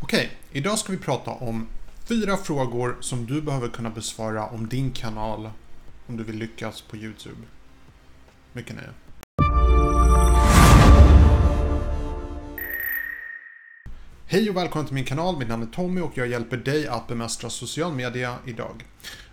Okej, idag ska vi prata om fyra frågor som du behöver kunna besvara om din kanal om du vill lyckas på YouTube. Mycket nöje. Hej och välkommen till min kanal, mitt namn är Tommy och jag hjälper dig att bemästra social media idag.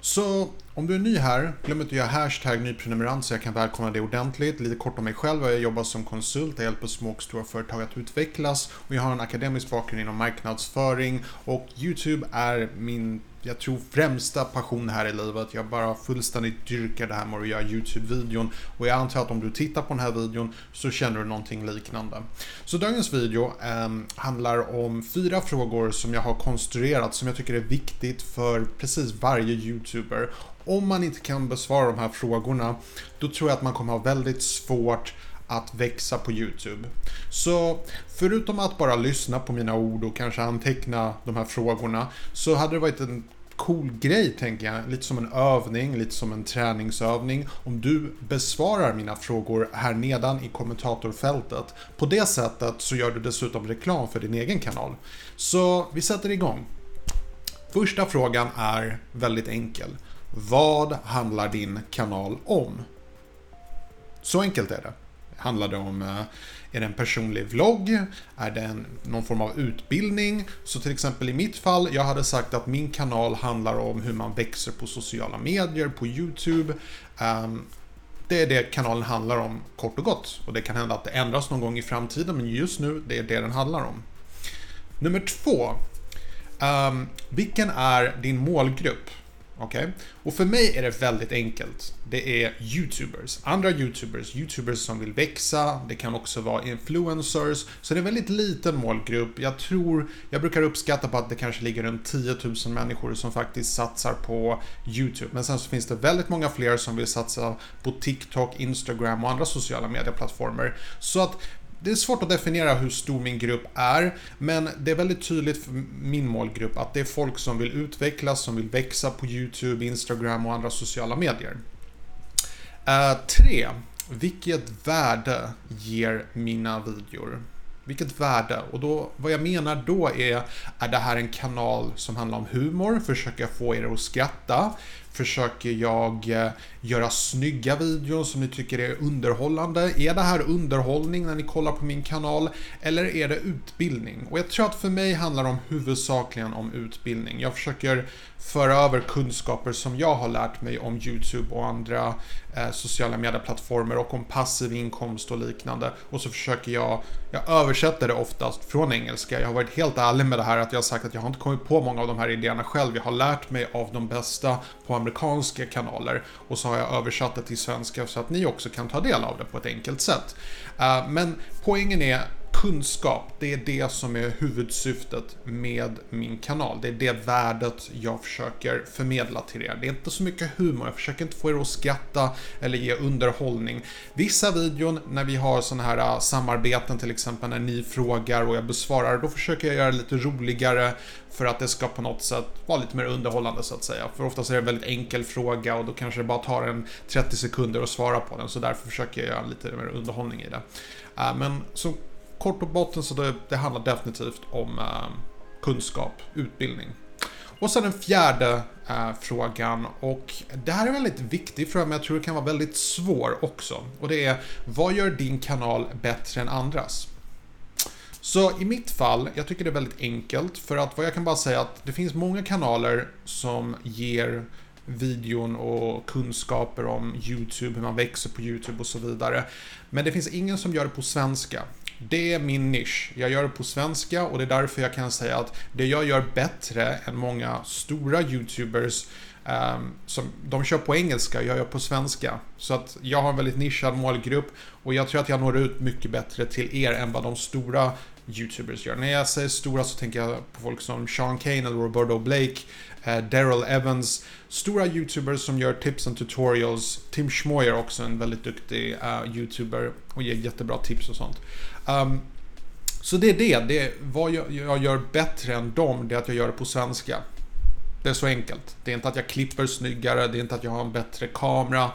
Så om du är ny här, glöm inte att göra hashtag nyprenumerant så jag kan välkomna dig ordentligt. Lite kort om mig själv, jag jobbar som konsult, jag hjälper små och stora företag att utvecklas och jag har en akademisk bakgrund inom marknadsföring och YouTube är min jag tror främsta passion här i livet. Jag bara fullständigt dyrkar det här med att göra YouTube-videon. Och jag antar att om du tittar på den här videon så känner du någonting liknande. Så dagens video eh, handlar om fyra frågor som jag har konstruerat som jag tycker är viktigt för precis varje Youtube super. Om man inte kan besvara de här frågorna, då tror jag att man kommer ha väldigt svårt att växa på YouTube. Så förutom att bara lyssna på mina ord och kanske anteckna de här frågorna så hade det varit en cool grej tänker jag. Lite som en övning, lite som en träningsövning. Om du besvarar mina frågor här nedan i kommentatorfältet. På det sättet så gör du dessutom reklam för din egen kanal. Så vi sätter igång. Första frågan är väldigt enkel. Vad handlar din kanal om? Så enkelt är det. Handlar det om, eh, är det en personlig vlogg? Är det en, någon form av utbildning? Så till exempel i mitt fall, jag hade sagt att min kanal handlar om hur man växer på sociala medier, på YouTube. Um, det är det kanalen handlar om kort och gott. Och det kan hända att det ändras någon gång i framtiden, men just nu, det är det den handlar om. Nummer två. Um, vilken är din målgrupp? Okej? Okay? Och för mig är det väldigt enkelt. Det är YouTubers, andra YouTubers, YouTubers som vill växa, det kan också vara influencers, så det är en väldigt liten målgrupp. Jag tror, jag brukar uppskatta på att det kanske ligger runt 10 000 människor som faktiskt satsar på YouTube. Men sen så finns det väldigt många fler som vill satsa på TikTok, Instagram och andra sociala medieplattformar. Så att det är svårt att definiera hur stor min grupp är, men det är väldigt tydligt för min målgrupp att det är folk som vill utvecklas, som vill växa på YouTube, Instagram och andra sociala medier. Eh, 3. Uh, vilket värde ger mina videor? Vilket värde? Och då, vad jag menar då är, är det här en kanal som handlar om humor? Försöker jag få er att skratta? Försöker jag eh, göra snygga videor som ni tycker är underhållande? Är det här underhållning när ni kollar på min kanal? Eller är det utbildning? Och jag tror att för mig handlar det om huvudsakligen om utbildning. Jag försöker föra över kunskaper som jag har lärt mig om YouTube och andra eh, sociala medieplattformar och om passiv inkomst och liknande. Och så försöker jag, jag översätter det oftast från engelska. Jag har varit helt ärlig med det här att jag har sagt att jag har inte kommit på många av de här idéerna själv. Jag har lärt mig av de bästa på amerikanska kanaler och så har jag översatt det till svenska så att ni också kan ta del av det på ett enkelt sätt. Eh, men poängen är kunskap, det är det som är huvudsyftet med min kanal. Det är det värdet jag försöker förmedla till er. Det är inte så mycket humor, jag försöker inte få er att skratta eller ge underhållning. Vissa videon när vi har sådana här äh, samarbeten till exempel när ni frågar och jag besvarar, då försöker jag göra det lite roligare för att det ska på något sätt vara lite mer underhållande så att säga. För oftast är det en väldigt enkel fråga och då kanske det bara tar en 30 sekunder att svara på den, så därför försöker jag göra lite mer underhållning i det. Äh, men så kort och botten så det, det handlar definitivt om eh, kunskap, utbildning. Och sen den fjärde eh, frågan och det här är en väldigt viktig fråga men jag tror det kan vara väldigt svår också. Och det är, vad gör din kanal bättre än andras? Så i mitt fall, jag tycker det är väldigt enkelt för att vad jag kan bara säga att det finns många kanaler som ger videon och kunskaper om YouTube, hur man växer på YouTube och så vidare. Men det finns ingen som gör det på svenska. Det är min nisch. Jag gör det på svenska och det är därför jag kan säga att det jag gör bättre än många stora YouTubers um, som de kör på engelska, jag gör på svenska. Så att jag har en väldigt nischad målgrupp och jag tror att jag når ut mycket bättre till er än vad de stora YouTubers gör. När jag säger stora så tänker jag på folk som Sean Kane eller Roberto Blake, eh, Daryl Evans, stora YouTubers som gör tips och tutorials. Tim Schmoyer också en väldigt duktig eh, YouTuber och ger jättebra tips och sånt. Um, så det är det. det är, vad jag, jag gör bättre än dem, det är att jag gör det på svenska. Det är så enkelt. Det är inte att jag klipper snyggare, det är inte att jag har en bättre kamera.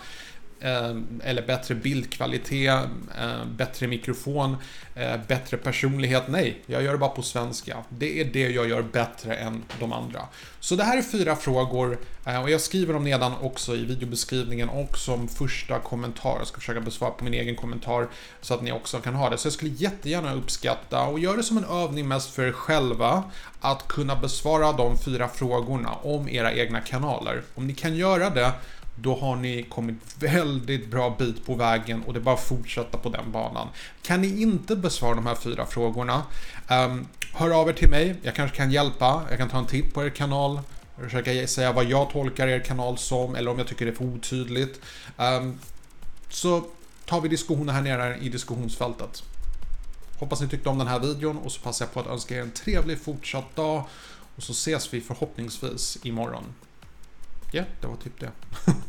Eh, eller bättre bildkvalitet, eh, bättre mikrofon, eh, bättre personlighet. Nej, jag gör det bara på svenska. Det är det jag gör bättre än de andra. Så det här är fyra frågor och jag skriver dem nedan också i videobeskrivningen och som första kommentar. Jag ska försöka besvara på min egen kommentar så att ni också kan ha det. Så jag skulle jättegärna uppskatta och gör det som en övning mest för er själva att kunna besvara de fyra frågorna om era egna kanaler. Om ni kan göra det då har ni kommit väldigt bra bit på vägen och det är bara att fortsätta på den banan. Kan ni inte besvara de här fyra frågorna, um, hör av er till mig. Jag kanske kan hjälpa. Jag kan ta en titt på er kanal, försöka säga vad jag tolkar er kanal som eller om jag tycker det är för otydligt. Um, så tar vi diskussioner här nere i diskussionsfältet. Hoppas ni tyckte om den här videon och så passar jag på att önska er en trevlig fortsatt dag och så ses vi förhoppningsvis imorgon. Ja, det var typ det.